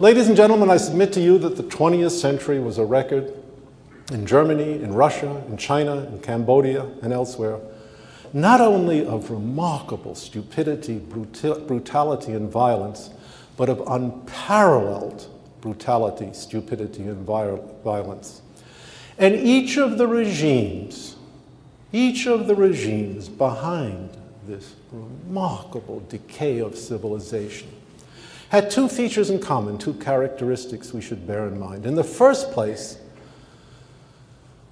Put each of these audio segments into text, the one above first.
Ladies and gentlemen, I submit to you that the 20th century was a record in Germany, in Russia, in China, in Cambodia, and elsewhere, not only of remarkable stupidity, brutality, and violence, but of unparalleled brutality, stupidity, and violence. And each of the regimes, each of the regimes behind this remarkable decay of civilization had two features in common, two characteristics we should bear in mind. In the first place,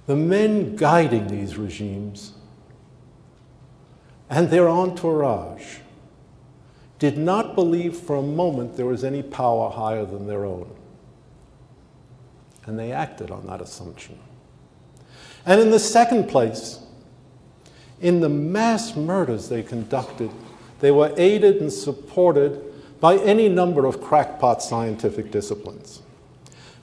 the men guiding these regimes and their entourage did not believe for a moment there was any power higher than their own. And they acted on that assumption. And in the second place, in the mass murders they conducted, they were aided and supported by any number of crackpot scientific disciplines.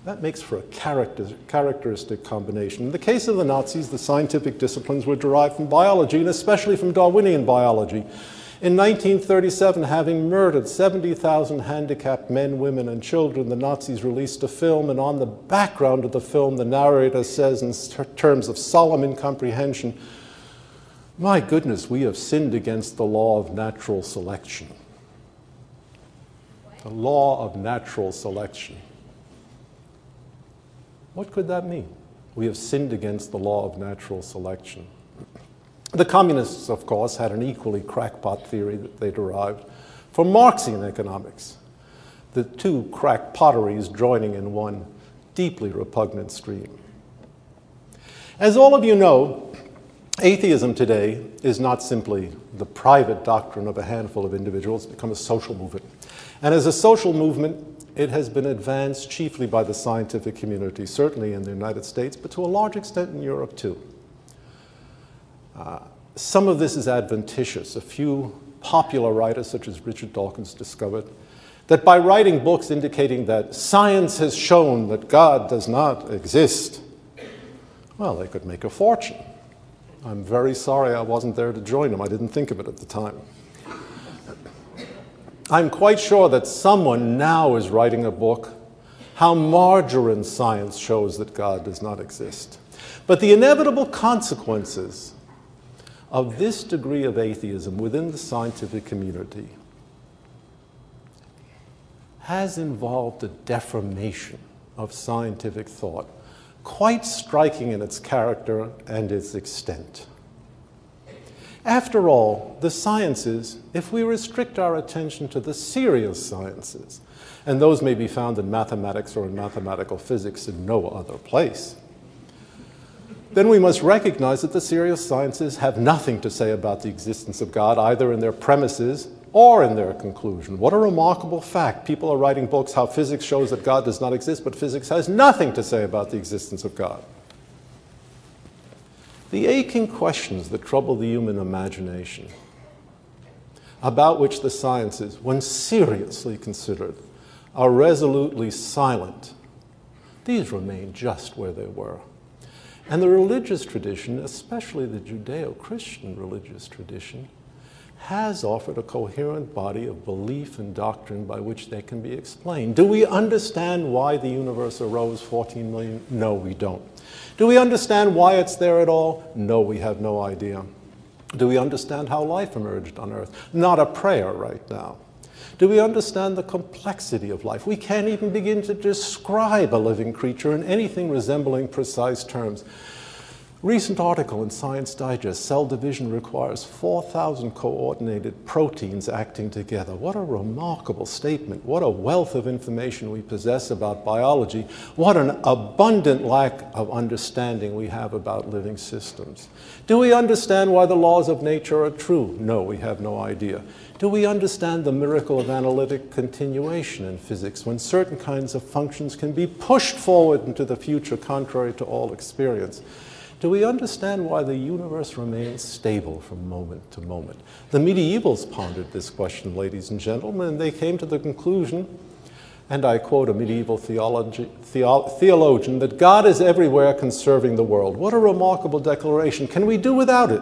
That makes for a character, characteristic combination. In the case of the Nazis, the scientific disciplines were derived from biology, and especially from Darwinian biology. In 1937, having murdered 70,000 handicapped men, women, and children, the Nazis released a film, and on the background of the film, the narrator says, in terms of solemn incomprehension, My goodness, we have sinned against the law of natural selection. The law of natural selection. What could that mean? We have sinned against the law of natural selection. The communists, of course, had an equally crackpot theory that they derived from Marxian economics, the two crackpotteries joining in one deeply repugnant stream. As all of you know, atheism today is not simply the private doctrine of a handful of individuals, it's become a social movement. And as a social movement, it has been advanced chiefly by the scientific community, certainly in the United States, but to a large extent in Europe too. Uh, some of this is adventitious. A few popular writers, such as Richard Dawkins, discovered that by writing books indicating that science has shown that God does not exist, well, they could make a fortune. I'm very sorry I wasn't there to join them. I didn't think of it at the time. I'm quite sure that someone now is writing a book, How Margarine Science Shows That God Does Not Exist. But the inevitable consequences of this degree of atheism within the scientific community has involved a deformation of scientific thought, quite striking in its character and its extent. After all, the sciences, if we restrict our attention to the serious sciences, and those may be found in mathematics or in mathematical physics in no other place, then we must recognize that the serious sciences have nothing to say about the existence of God, either in their premises or in their conclusion. What a remarkable fact. People are writing books how physics shows that God does not exist, but physics has nothing to say about the existence of God. The aching questions that trouble the human imagination, about which the sciences, when seriously considered, are resolutely silent, these remain just where they were. And the religious tradition, especially the Judeo Christian religious tradition, has offered a coherent body of belief and doctrine by which they can be explained. Do we understand why the universe arose 14 million? No, we don't. Do we understand why it's there at all? No, we have no idea. Do we understand how life emerged on Earth? Not a prayer right now. Do we understand the complexity of life? We can't even begin to describe a living creature in anything resembling precise terms. Recent article in Science Digest, cell division requires 4,000 coordinated proteins acting together. What a remarkable statement. What a wealth of information we possess about biology. What an abundant lack of understanding we have about living systems. Do we understand why the laws of nature are true? No, we have no idea. Do we understand the miracle of analytic continuation in physics when certain kinds of functions can be pushed forward into the future contrary to all experience? Do we understand why the universe remains stable from moment to moment? The medievals pondered this question, ladies and gentlemen, and they came to the conclusion, and I quote a medieval theology, theo, theologian, that God is everywhere conserving the world. What a remarkable declaration. Can we do without it?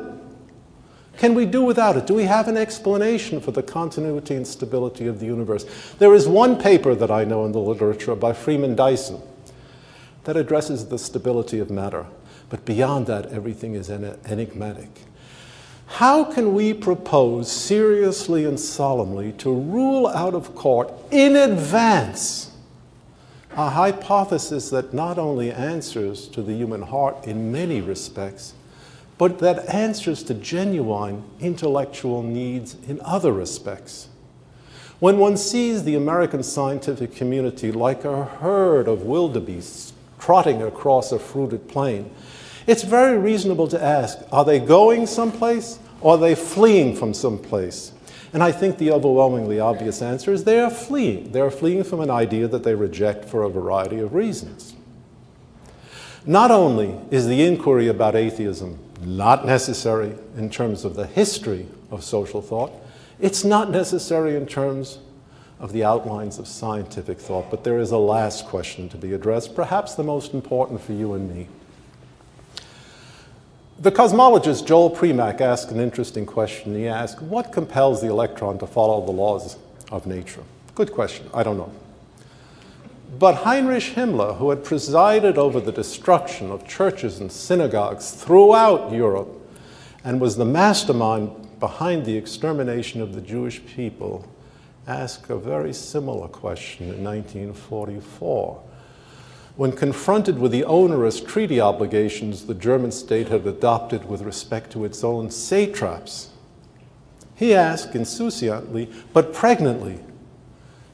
Can we do without it? Do we have an explanation for the continuity and stability of the universe? There is one paper that I know in the literature by Freeman Dyson that addresses the stability of matter. But beyond that, everything is enigmatic. How can we propose seriously and solemnly to rule out of court in advance a hypothesis that not only answers to the human heart in many respects, but that answers to genuine intellectual needs in other respects? When one sees the American scientific community like a herd of wildebeests trotting across a fruited plain, it's very reasonable to ask are they going someplace or are they fleeing from someplace? And I think the overwhelmingly obvious answer is they are fleeing. They are fleeing from an idea that they reject for a variety of reasons. Not only is the inquiry about atheism not necessary in terms of the history of social thought, it's not necessary in terms of the outlines of scientific thought, but there is a last question to be addressed, perhaps the most important for you and me. The cosmologist Joel Primack asked an interesting question. He asked, What compels the electron to follow the laws of nature? Good question. I don't know. But Heinrich Himmler, who had presided over the destruction of churches and synagogues throughout Europe and was the mastermind behind the extermination of the Jewish people, asked a very similar question in 1944 when confronted with the onerous treaty obligations the German state had adopted with respect to its own satraps, he asked insouciantly, but pregnantly,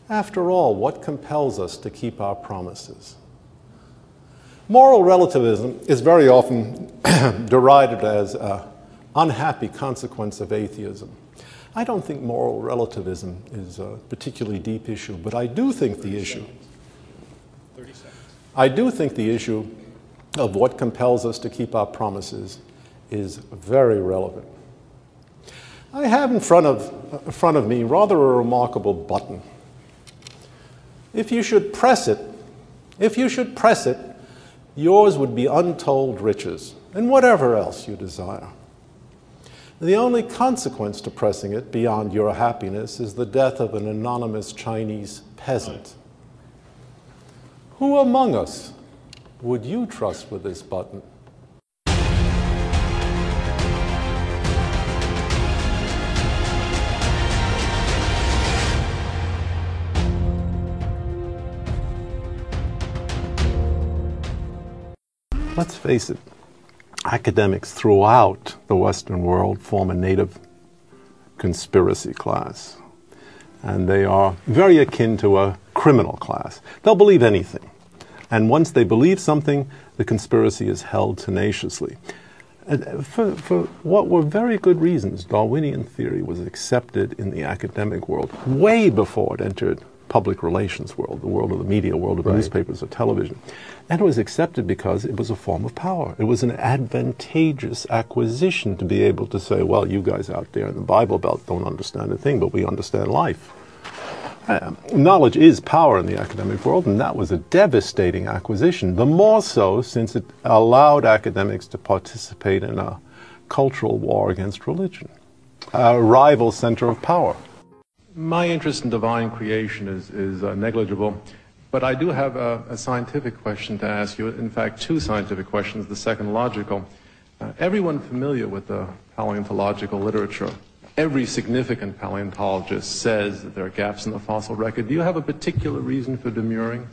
after all, what compels us to keep our promises? Moral relativism is very often derided as an unhappy consequence of atheism. I don't think moral relativism is a particularly deep issue, but I do think the issue I do think the issue of what compels us to keep our promises is very relevant. I have in front of, in front of me rather a remarkable button. If you should press it, if you should press it, yours would be untold riches and whatever else you desire. The only consequence to pressing it beyond your happiness is the death of an anonymous Chinese peasant who among us would you trust with this button? Let's face it, academics throughout the Western world form a native conspiracy class and they are very akin to a criminal class. They'll believe anything. And once they believe something, the conspiracy is held tenaciously. Uh, for, for, what were very good reasons, Darwinian theory was accepted in the academic world way before it entered public relations world, the world of the media, world of right. newspapers or television. And it was accepted because it was a form of power. It was an advantageous acquisition to be able to say, well, you guys out there in the Bible Belt don't understand a thing, but we understand life. Uh, knowledge is power in the academic world, and that was a devastating acquisition. The more so since it allowed academics to participate in a cultural war against religion, a rival center of power. My interest in divine creation is, is uh, negligible, but I do have a, a, scientific question to ask you. In fact, two scientific questions, the second logical. Uh, everyone familiar with the paleontological literature, every significant paleontologist says that there are gaps in the fossil record. Do you have a particular reason for demurring?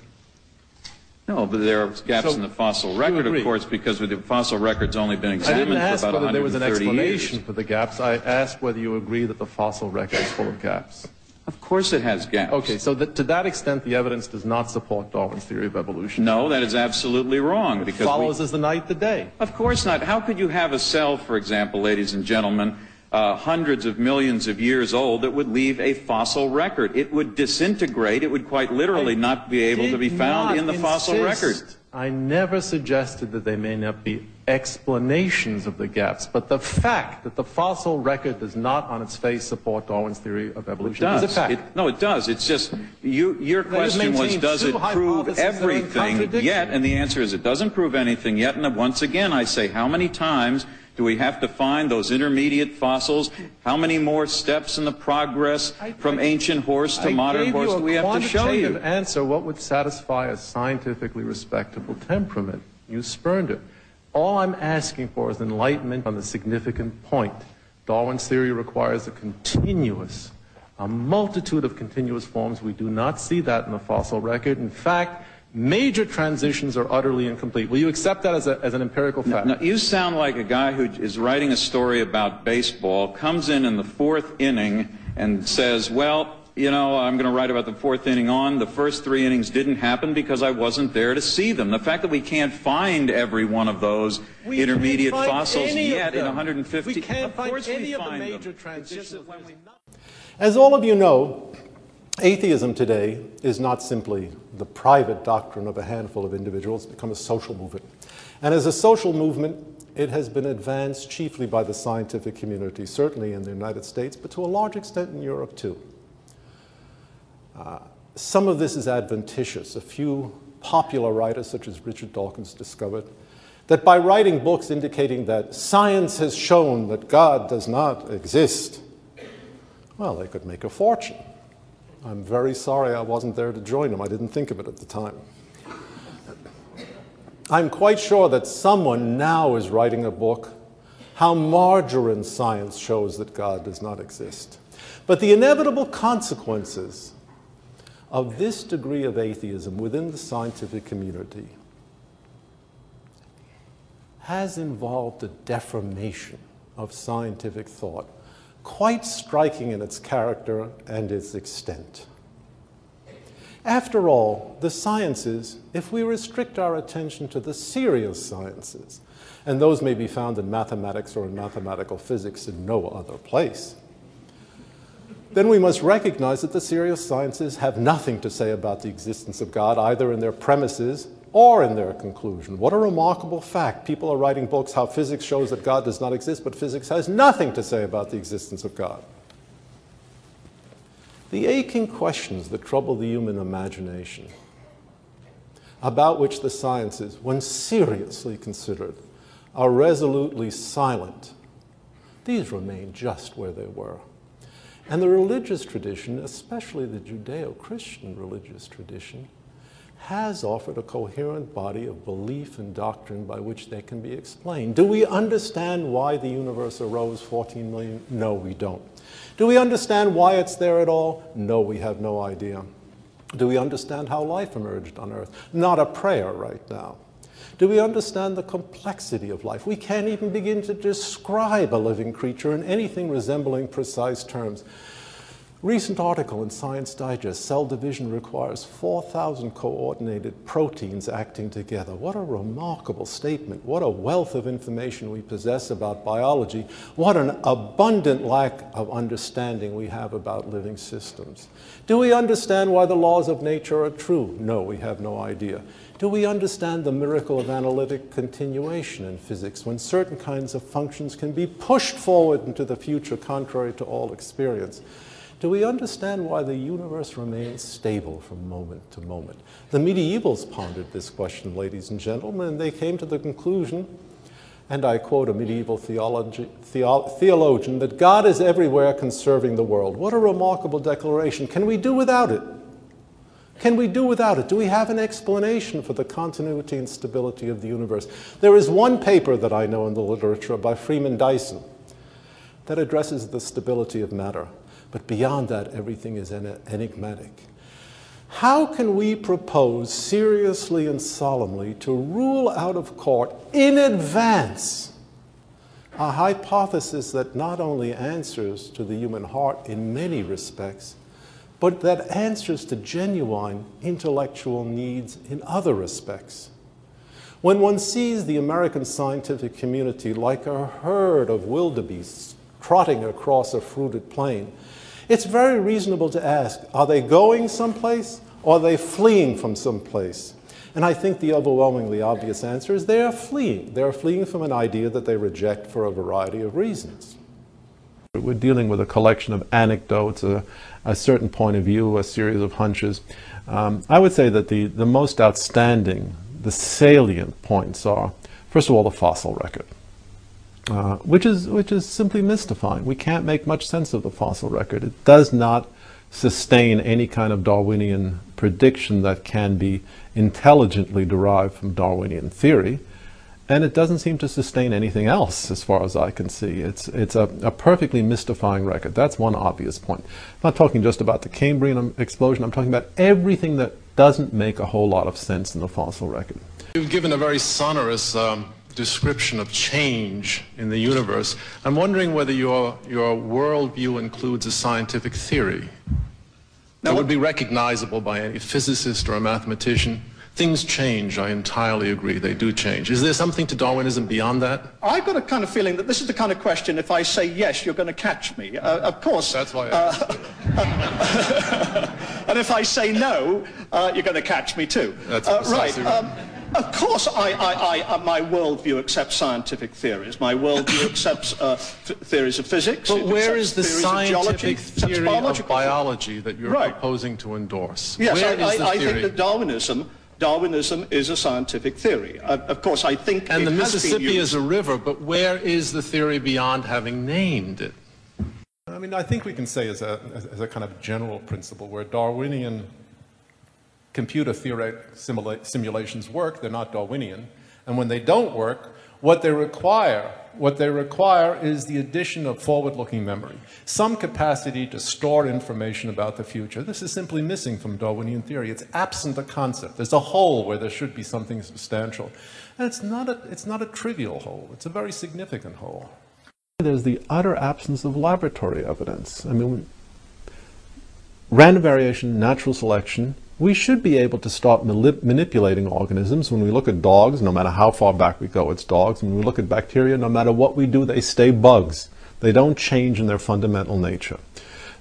No, but there are gaps so in the fossil record, of course, because the fossil record's only been examined for about 130 years. I didn't ask whether there was an explanation years. for the gaps. I asked whether you agree that the fossil record is full of gaps. Of course it has gaps. Okay, so to that extent, the evidence does not support Darwin's theory of evolution. No, that is absolutely wrong. It because follows as the night the day. Of course not. How could you have a cell, for example, ladies and gentlemen, uh, hundreds of millions of years old that would leave a fossil record? It would disintegrate. It would quite literally I not be able to be found in the fossil record. I never suggested that there may not be explanations of the gaps, but the fact that the fossil record does not on its face support Darwin's theory of evolution is a fact. It, no, it does. It's just, you, your question was, does it prove everything yet? And the answer is, it doesn't prove anything yet. And once again, I say, how many times Do we have to find those intermediate fossils? How many more steps in the progress from ancient horse to I modern horse do we have to show you? answer. What would satisfy a scientifically respectable temperament? You spurned it. All I'm asking for is enlightenment on the significant point. Darwin's theory requires a continuous, a multitude of continuous forms. We do not see that in the fossil record. In fact, major transitions are utterly incomplete. Will you accept that as, a, as an empirical fact? You sound like a guy who is writing a story about baseball, comes in in the fourth inning and says, well, you know, I'm going to write about the fourth inning on. The first three innings didn't happen because I wasn't there to see them. The fact that we can't find every one of those We intermediate fossils yet in 150. We can't of find course any we of the major them. It's just that when we- As all of you know, atheism today is not simply the private doctrine of a handful of individuals, it's become a social movement. And as a social movement, it has been advanced chiefly by the scientific community, certainly in the United States, but to a large extent in Europe too. Uh, some of this is adventitious. A few popular writers, such as Richard Dawkins, discovered that by writing books indicating that science has shown that God does not exist, well, they could make a fortune. I'm very sorry I wasn't there to join them. I didn't think of it at the time. I'm quite sure that someone now is writing a book, How Margarine Science Shows That God Does Not Exist. But the inevitable consequences of this degree of atheism within the scientific community has involved a deformation of scientific thought, quite striking in its character and its extent. After all, the sciences, if we restrict our attention to the serious sciences, and those may be found in mathematics or in mathematical physics in no other place, then we must recognize that the serious sciences have nothing to say about the existence of God, either in their premises or in their conclusion. What a remarkable fact. People are writing books how physics shows that God does not exist, but physics has nothing to say about the existence of God. The aching questions that trouble the human imagination, about which the sciences, when seriously considered, are resolutely silent, these remain just where they were. And the religious tradition, especially the Judeo Christian religious tradition, has offered a coherent body of belief and doctrine by which they can be explained. Do we understand why the universe arose 14 million? No, we don't. Do we understand why it's there at all? No, we have no idea. Do we understand how life emerged on Earth? Not a prayer right now. Do we understand the complexity of life? We can't even begin to describe a living creature in anything resembling precise terms. Recent article in Science Digest, cell division requires 4,000 coordinated proteins acting together. What a remarkable statement. What a wealth of information we possess about biology. What an abundant lack of understanding we have about living systems. Do we understand why the laws of nature are true? No, we have no idea. Do we understand the miracle of analytic continuation in physics when certain kinds of functions can be pushed forward into the future contrary to all experience? Do we understand why the universe remains stable from moment to moment? The medievals pondered this question, ladies and gentlemen, and they came to the conclusion, and I quote a medieval theology, theo, theologian, that God is everywhere conserving the world. What a remarkable declaration. Can we do without it? Can we do without it? Do we have an explanation for the continuity and stability of the universe? There is one paper that I know in the literature by Freeman Dyson that addresses the stability of matter. But beyond that, everything is enigmatic. How can we propose seriously and solemnly to rule out of court in advance a hypothesis that not only answers to the human heart in many respects, but that answers to genuine intellectual needs in other respects? When one sees the American scientific community like a herd of wildebeests trotting across a fruited plain, it's very reasonable to ask, are they going someplace or are they fleeing from someplace? And I think the overwhelmingly obvious answer is they are fleeing. They are fleeing from an idea that they reject for a variety of reasons. We're dealing with a collection of anecdotes, a, a certain point of view, a series of hunches. Um, I would say that the, the most outstanding, the salient points are, first of all, the fossil record. Uh, which, is, which is simply mystifying. We can't make much sense of the fossil record. It does not sustain any kind of Darwinian prediction that can be intelligently derived from Darwinian theory. And it doesn't seem to sustain anything else, as far as I can see. It's, it's a, a perfectly mystifying record. That's one obvious point. I'm not talking just about the Cambrian explosion. I'm talking about everything that doesn't make a whole lot of sense in the fossil record. You've given a very sonorous um, description of change in the universe. I'm wondering whether your, your worldview includes a scientific theory that would be recognizable by any physicist or a mathematician. Things change, I entirely agree, they do change. Is there something to Darwinism beyond that? I've got a kind of feeling that this is the kind of question, if I say yes, you're going to catch me. Uh, of course. That's why uh, And if I say no, uh, you're going to catch me too. That's uh, right. Um, of course, I, I, I, uh, my worldview accepts scientific theories. My worldview accepts uh, theories of physics. But where is the scientific geology, theory of biology that you're right. proposing to endorse? Yes, where I, is the I think that Darwinism Darwinism is a scientific theory. Uh, of course, I think and it the has Mississippi been is a river, but where is the theory beyond having named it? I mean, I think we can say as a, as, as a kind of general principle where Darwinian computer theoretic simula- simulations work, they're not Darwinian. And when they don't work, what they require, what they require is the addition of forward-looking memory, some capacity to store information about the future. This is simply missing from Darwinian theory. It's absent a concept. There's a hole where there should be something substantial. And it's not a, it's not a trivial hole. It's a very significant hole. There's the utter absence of laboratory evidence. I mean, random variation, natural selection, we should be able to start manip- manipulating organisms. When we look at dogs, no matter how far back we go, it's dogs. When we look at bacteria, no matter what we do, they stay bugs. They don't change in their fundamental nature.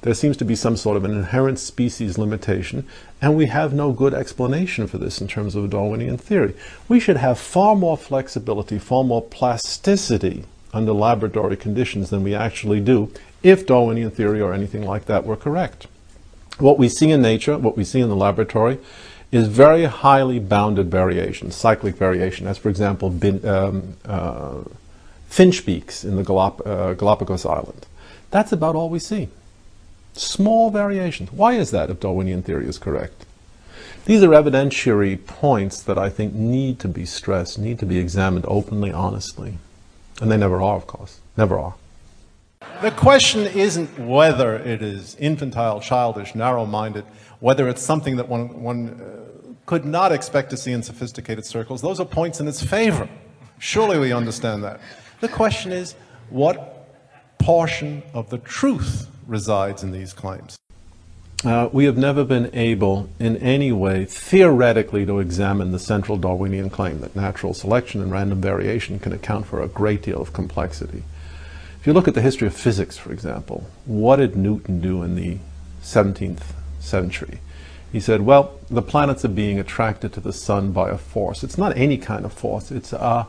There seems to be some sort of an inherent species limitation, and we have no good explanation for this in terms of Darwinian theory. We should have far more flexibility, far more plasticity under laboratory conditions than we actually do if Darwinian theory or anything like that were correct. What we see in nature, what we see in the laboratory, is very highly bounded variation, cyclic variation, as for example, bin, um, uh, finch beaks in the Galap- uh, Galapagos Island. That's about all we see. Small variations. Why is that if Darwinian theory is correct? These are evidentiary points that I think need to be stressed, need to be examined openly, honestly. And they never are, of course. Never are. The question isn't whether it is infantile, childish, narrow minded, whether it's something that one, one uh, could not expect to see in sophisticated circles. Those are points in its favor. Surely we understand that. The question is what portion of the truth resides in these claims? Uh, we have never been able, in any way, theoretically, to examine the central Darwinian claim that natural selection and random variation can account for a great deal of complexity. If you look at the history of physics, for example, what did Newton do in the 17th century? He said, well, the planets are being attracted to the sun by a force. It's not any kind of force, it's a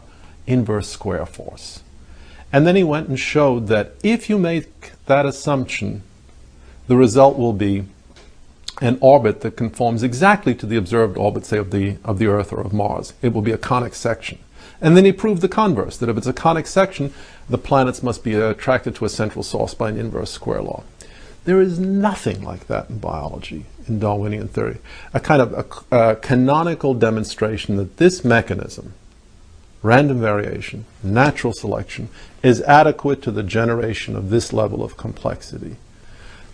inverse square force. And then he went and showed that if you make that assumption, the result will be an orbit that conforms exactly to the observed orbit, say, of the, of the Earth or of Mars. It will be a conic section. And then he proved the converse, that if it's a conic section, the planets must be attracted to a central source by an inverse square law. There is nothing like that in biology, in Darwinian theory. A kind of a, a canonical demonstration that this mechanism, random variation, natural selection, is adequate to the generation of this level of complexity.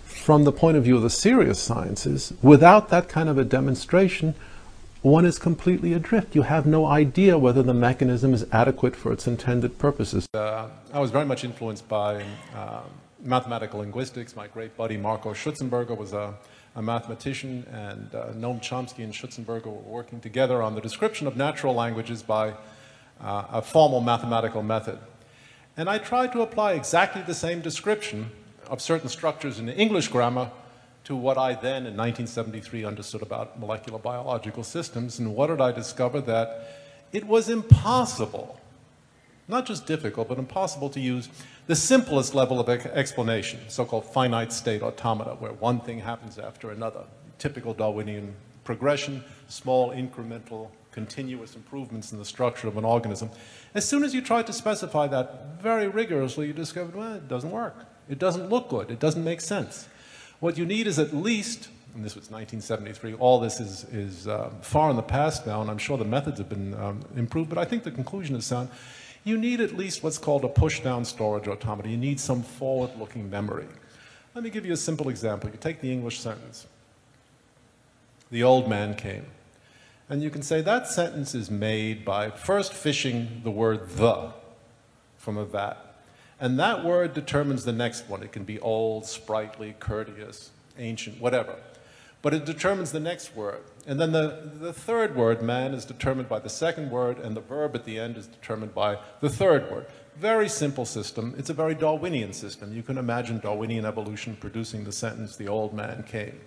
From the point of view of the serious sciences, without that kind of a demonstration, one is completely adrift. You have no idea whether the mechanism is adequate for its intended purposes. Uh, I was very much influenced by uh, mathematical linguistics. My great buddy Marco Schutzenberger was a, a mathematician, and uh, Noam Chomsky and Schutzenberger were working together on the description of natural languages by uh, a formal mathematical method. And I tried to apply exactly the same description of certain structures in English grammar to what I then in 1973 understood about molecular biological systems. And what did I discover? That it was impossible, not just difficult, but impossible to use the simplest level of explanation, so-called finite state automata, where one thing happens after another. Typical Darwinian progression, small incremental continuous improvements in the structure of an organism. As soon as you tried to specify that very rigorously, you discovered, well, it doesn't work. It doesn't look good. It doesn't make sense. What you need is at least, and this was 1973, all this is, is uh, far in the past now, and I'm sure the methods have been um, improved, but I think the conclusion is sound. You need at least what's called a push-down storage automata. You need some forward-looking memory. Let me give you a simple example. You take the English sentence. The old man came. And you can say that sentence is made by first fishing the word the from a vat. And that word determines the next one. It can be old, sprightly, courteous, ancient, whatever. But it determines the next word. And then the, the third word, man, is determined by the second word, and the verb at the end is determined by the third word. Very simple system. It's a very Darwinian system. You can imagine Darwinian evolution producing the sentence, the old man came.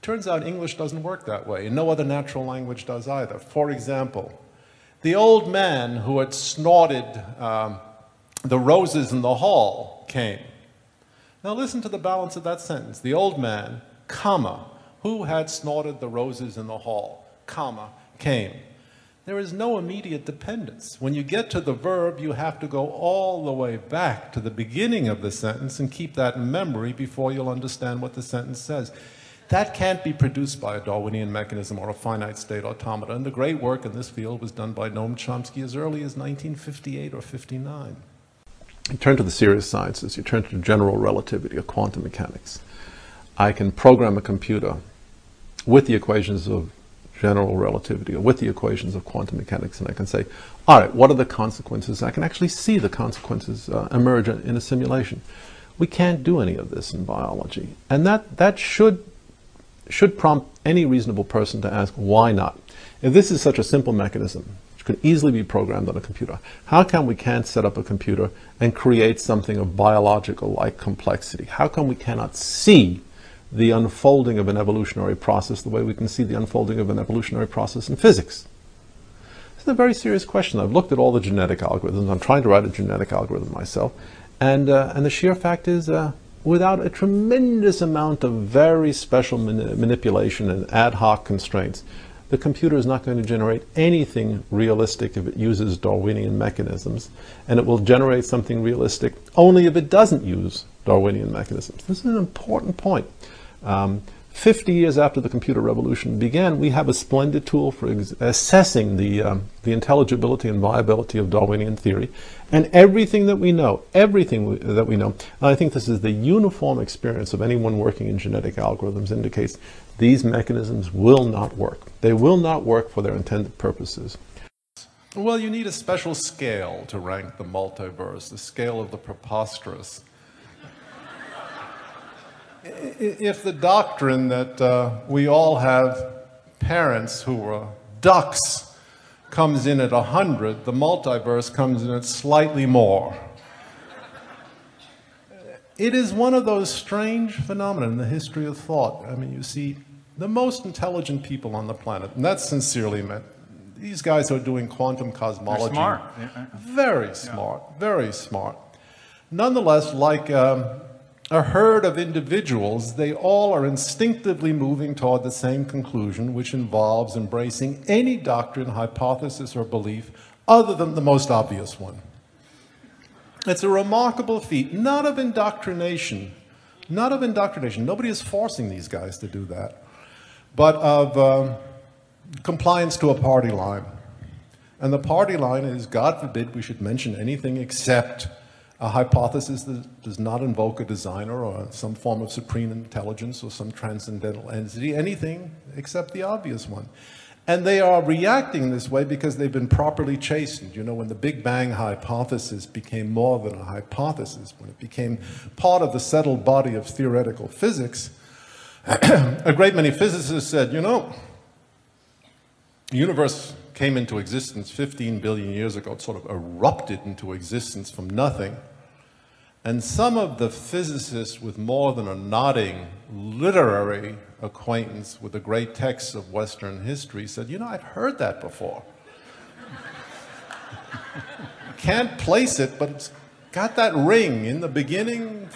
Turns out English doesn't work that way, and no other natural language does either. For example, the old man who had snorted um, the roses in the hall came. Now listen to the balance of that sentence. The old man, comma, who had snorted the roses in the hall, comma, came. There is no immediate dependence. When you get to the verb, you have to go all the way back to the beginning of the sentence and keep that in memory before you'll understand what the sentence says. That can't be produced by a Darwinian mechanism or a finite state automata. And the great work in this field was done by Noam Chomsky as early as 1958 or 59. You turn to the serious sciences, you turn to general relativity or quantum mechanics. I can program a computer with the equations of general relativity or with the equations of quantum mechanics and I can say, all right, what are the consequences? I can actually see the consequences uh, emerge in a simulation. We can't do any of this in biology. And that, that should should prompt any reasonable person to ask, why not? If this is such a simple mechanism, easily be programmed on a computer, how come we can't set up a computer and create something of biological-like complexity? How come we cannot see the unfolding of an evolutionary process the way we can see the unfolding of an evolutionary process in physics? This is a very serious question. I've looked at all the genetic algorithms. I'm trying to write a genetic algorithm myself. And, uh, and the sheer fact is, uh, without a tremendous amount of very special mani manipulation and ad hoc constraints, the computer is not going to generate anything realistic if it uses Darwinian mechanisms, and it will generate something realistic only if it doesn't use Darwinian mechanisms. This is an important point. Um, 50 years after the computer revolution began, we have a splendid tool for assessing the, um, the intelligibility and viability of Darwinian theory. And everything that we know, everything we, that we know, I think this is the uniform experience of anyone working in genetic algorithms indicates these mechanisms will not work. They will not work for their intended purposes. Well, you need a special scale to rank the multiverse, the scale of the preposterous if the doctrine that uh, we all have parents who are ducks comes in at 100, the multiverse comes in at slightly more. It is one of those strange phenomena in the history of thought. I mean, you see the most intelligent people on the planet, and that's sincerely meant. These guys are doing quantum cosmology. They're smart. Very smart, yeah. very smart. Nonetheless, like um, a herd of individuals, they all are instinctively moving toward the same conclusion, which involves embracing any doctrine, hypothesis, or belief other than the most obvious one. It's a remarkable feat, not of indoctrination, not of indoctrination. Nobody is forcing these guys to do that, but of um, compliance to a party line. And the party line is, God forbid we should mention anything except a hypothesis that does not invoke a designer or some form of supreme intelligence or some transcendental entity, anything except the obvious one. And they are reacting this way because they've been properly chastened. You know, when the Big Bang hypothesis became more than a hypothesis, when it became part of the settled body of theoretical physics, a great many physicists said, you know, the universe came into existence 15 billion years ago. It sort of erupted into existence from nothing. And some of the physicists with more than a nodding literary acquaintance with the great texts of Western history said, you know, I've heard that before. Can't place it, but it's got that ring in the beginning.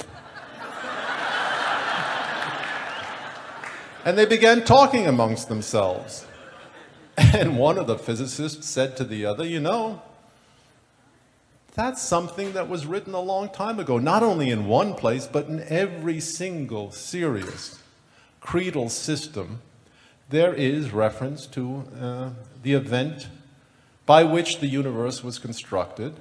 And they began talking amongst themselves. And one of the physicists said to the other, You know, that's something that was written a long time ago, not only in one place, but in every single serious creedal system. There is reference to uh, the event by which the universe was constructed,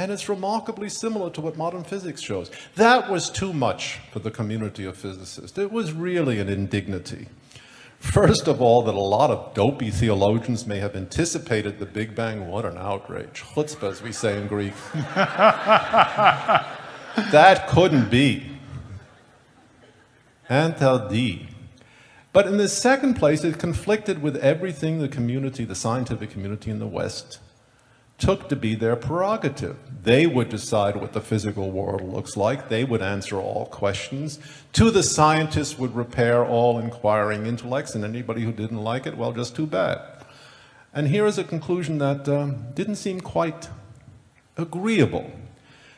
and it's remarkably similar to what modern physics shows. That was too much for the community of physicists. It was really an indignity. First of all, that a lot of dopey theologians may have anticipated the Big Bang. What an outrage. Chutzpah, as we say in Greek. that couldn't be. Interdit. But in the second place, it conflicted with everything the community, the scientific community in the West, took to be their prerogative. They would decide what the physical world looks like. They would answer all questions. To the scientists would repair all inquiring intellects, and anybody who didn't like it, well, just too bad. And here is a conclusion that um, didn't seem quite agreeable.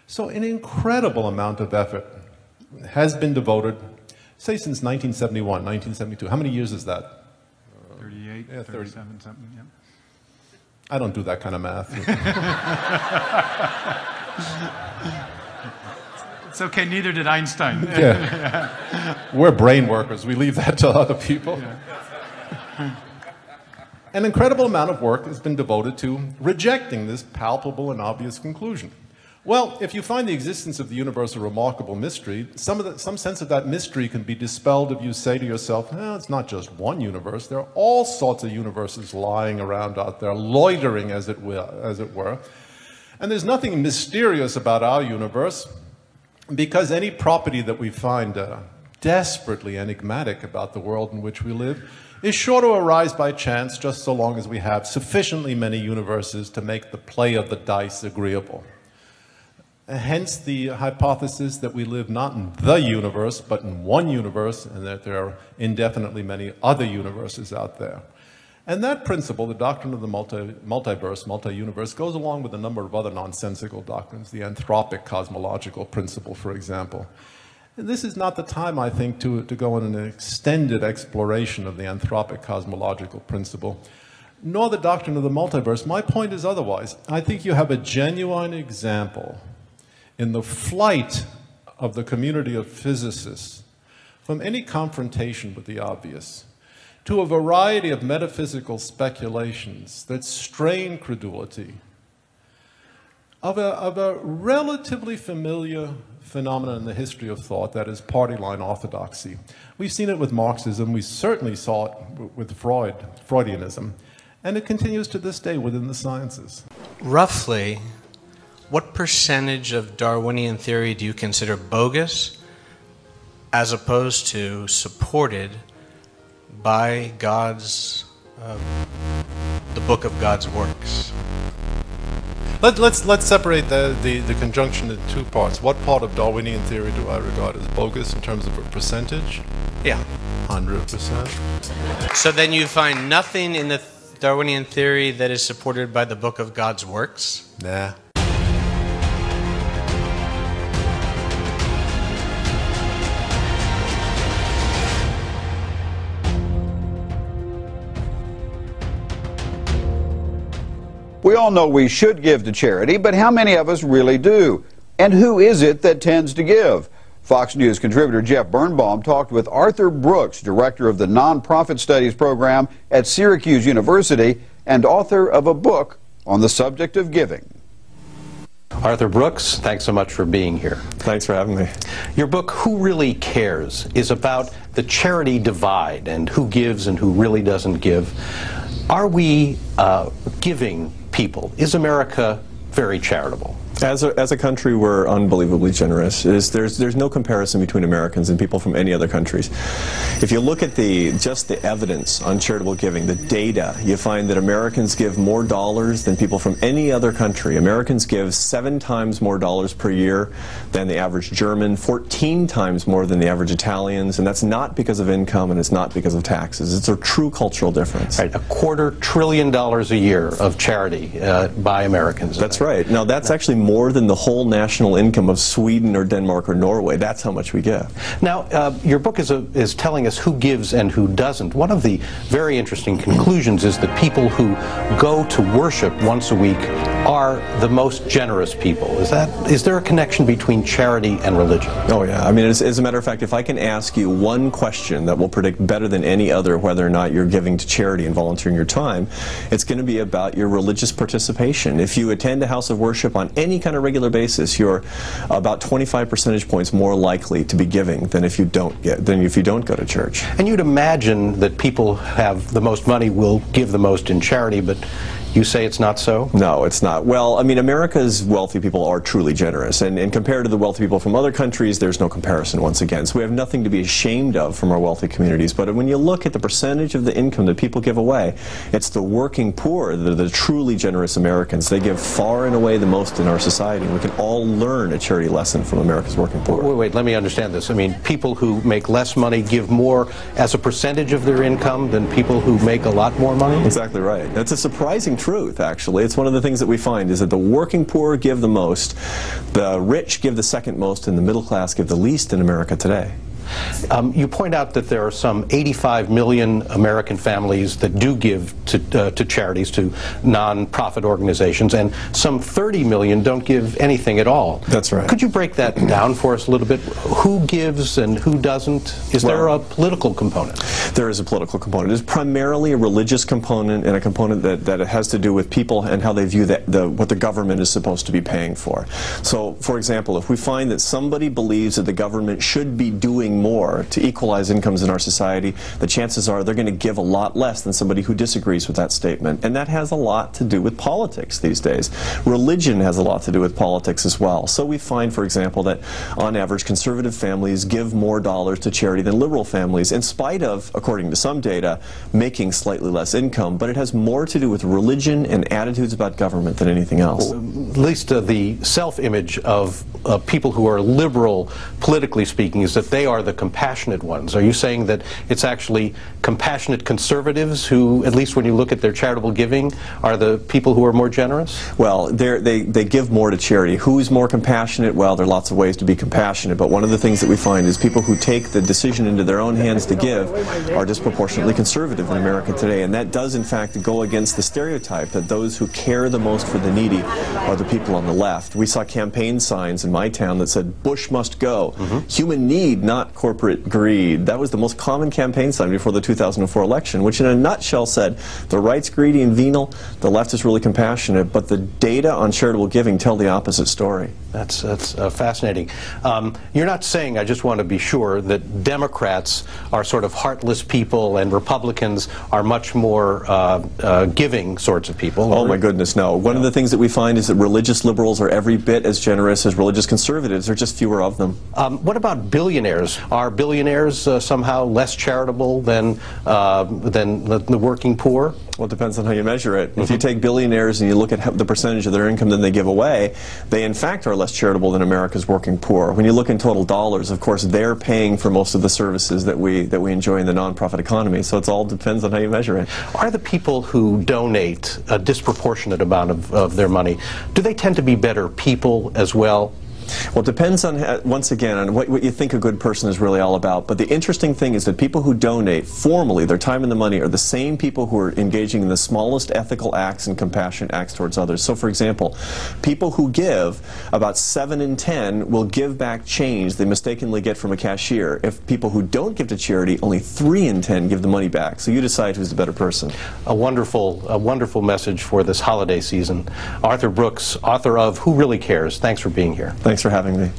So an incredible amount of effort has been devoted, say since 1971, 1972. How many years is that? 38, yeah, 30. 37, something, yeah. I don't do that kind of math. it's okay, neither did Einstein. yeah. We're brain workers, we leave that to other people. Yeah. An incredible amount of work has been devoted to rejecting this palpable and obvious conclusion. Well, if you find the existence of the universe a remarkable mystery, some, the, some sense of that mystery can be dispelled if you say to yourself, eh, it's not just one universe. There are all sorts of universes lying around out there, loitering as it, will, as it were. And there's nothing mysterious about our universe because any property that we find uh, desperately enigmatic about the world in which we live is sure to arise by chance just so long as we have sufficiently many universes to make the play of the dice agreeable. Uh, hence the hypothesis that we live not in the universe, but in one universe, and that there are indefinitely many other universes out there. And that principle, the doctrine of the multi, multiverse, multi-universe, goes along with a number of other nonsensical doctrines, the anthropic cosmological principle, for example. And this is not the time, I think, to, to go on an extended exploration of the anthropic cosmological principle, nor the doctrine of the multiverse. My point is otherwise. I think you have a genuine example in the flight of the community of physicists from any confrontation with the obvious to a variety of metaphysical speculations that strain credulity of a, of a relatively familiar phenomenon in the history of thought that is party line orthodoxy. We've seen it with Marxism, we certainly saw it with Freud, Freudianism, and it continues to this day within the sciences. Roughly, what percentage of Darwinian theory do you consider bogus as opposed to supported by God's, uh, the book of God's works? Let, us let's, let's separate the, the, the conjunction into two parts. What part of Darwinian theory do I regard as bogus in terms of a percentage? Yeah. 100%. So then you find nothing in the Darwinian theory that is supported by the book of God's works? Nah. We all know we should give to charity, but how many of us really do? And who is it that tends to give? Fox News contributor Jeff Birnbaum talked with Arthur Brooks, director of the Nonprofit Studies program at Syracuse University and author of a book on the subject of giving. Arthur Brooks, thanks so much for being here. Thanks for having me. Your book, Who Really Cares, is about the charity divide and who gives and who really doesn't give. Are we uh, giving people? Is America very charitable? As a, as a country, we're unbelievably generous. Is, there's, there's no comparison between Americans and people from any other countries. If you look at the, just the evidence on charitable giving, the data, you find that Americans give more dollars than people from any other country. Americans give seven times more dollars per year than the average German, 14 times more than the average Italians, and that's not because of income and it's not because of taxes. It's a true cultural difference. Right, a quarter trillion dollars a year of charity uh, by Americans. That's right. Now, that's actually more more than the whole national income of Sweden or Denmark or Norway. That's how much we give. Now, uh, your book is, a, is telling us who gives and who doesn't. One of the very interesting conclusions is that people who go to worship once a week are the most generous people. Is that is there a connection between charity and religion? Oh yeah. I mean, as, as, a matter of fact, if I can ask you one question that will predict better than any other whether or not you're giving to charity and volunteering your time, it's going to be about your religious participation. If you attend a house of worship on any kind of regular basis, you're about 25 percentage points more likely to be giving than if you don't get than if you don't go to church. And you'd imagine that people have the most money will give the most in charity, but you say it's not so? No, it's not. Well, I mean, America's wealthy people are truly generous, and, and compared to the wealthy people from other countries, there's no comparison once again. So we have nothing to be ashamed of from our wealthy communities. But when you look at the percentage of the income that people give away, it's the working poor, the, the truly generous Americans. They give far and away the most in our society. We can all learn a charity lesson from America's working poor. Wait, wait, let me understand this. I mean, people who make less money give more as a percentage of their income than people who make a lot more money? Exactly right. That's a surprising truth, actually. It's one of the things that we find is that the working poor give the most, the rich give the second most, and the middle class give the least in America today. Um, you point out that there are some 85 million American families that do give to, uh, to charities, to non-profit organizations, and some 30 million don't give anything at all. That's right. Could you break that down for us a little bit? Who gives and who doesn't? Is well, there a political component? There is a political component. It's primarily a religious component and a component that, that has to do with people and how they view the, the, what the government is supposed to be paying for. So, for example, if we find that somebody believes that the government should be doing more to equalize incomes in our society, the chances are they're going to give a lot less than somebody who disagrees with that statement. And that has a lot to do with politics these days. Religion has a lot to do with politics as well. So we find, for example, that on average conservative families give more dollars to charity than liberal families, in spite of, according to some data, making slightly less income. But it has more to do with religion and attitudes about government than anything else. At least uh, the self-image of uh, people who are liberal, politically speaking, is that they are the compassionate ones. Are you saying that it's actually compassionate conservatives who, at least when you look at their charitable giving, are the people who are more generous? Well, they they give more to charity. Who's more compassionate? Well, there are lots of ways to be compassionate, but one of the things that we find is people who take the decision into their own hands to give are disproportionately conservative in America today, and that does in fact go against the stereotype that those who care the most for the needy are the people on the left. We saw campaign signs in my town that said Bush must go. Mm -hmm. Human need, not corporate greed. That was the most common campaign sign before the 2004 election, which in a nutshell said the right's greedy and venal, the left is really compassionate, but the data on charitable giving tell the opposite story. That's, that's uh, fascinating. Um, you're not saying, I just want to be sure, that Democrats are sort of heartless people and Republicans are much more uh, uh, giving sorts of people. Oh, my goodness, no. One no. of the things that we find is that religious liberals are every bit as generous as religious conservatives. There are just fewer of them. Um, what about billionaires? Are billionaires uh, somehow less charitable than, uh, than the, the, working poor? Well, it depends on how you measure it. Mm -hmm. If you mm-hmm. take billionaires and you look at the percentage of their income that they give away, they in fact are less charitable than America's working poor. When you look in total dollars, of course, they're paying for most of the services that we that we enjoy in the nonprofit economy. So it all depends on how you measure it. Are the people who donate a disproportionate amount of, of their money, do they tend to be better people as well? Well, it depends on, uh, once again, on what, what, you think a good person is really all about. But the interesting thing is that people who donate formally their time and the money are the same people who are engaging in the smallest ethical acts and compassionate acts towards others. So, for example, people who give, about 7 in 10 will give back change they mistakenly get from a cashier. If people who don't give to charity, only 3 in 10 give the money back. So you decide who's the better person. A wonderful, a wonderful message for this holiday season. Arthur Brooks, author of Who Really Cares. Thanks for being here. Thanks for having me.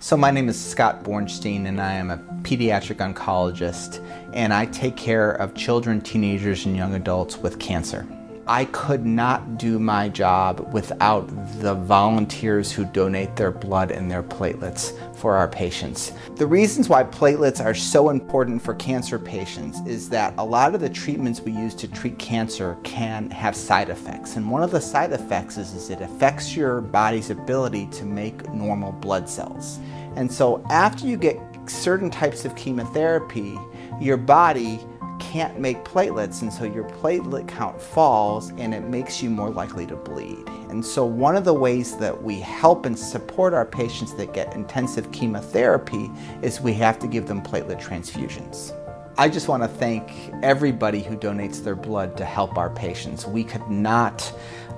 So, my name is Scott Bornstein, and I am a pediatric oncologist, and I take care of children, teenagers, and young adults with cancer. I could not do my job without the volunteers who donate their blood and their platelets for our patients. The reasons why platelets are so important for cancer patients is that a lot of the treatments we use to treat cancer can have side effects. And one of the side effects is, is it affects your body's ability to make normal blood cells. And so after you get certain types of chemotherapy, your body can't make platelets and so your platelet count falls and it makes you more likely to bleed. And so one of the ways that we help and support our patients that get intensive chemotherapy is we have to give them platelet transfusions. I just want to thank everybody who donates their blood to help our patients. We could not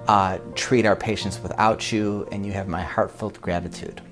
uh, treat our patients without you and you have my heartfelt gratitude.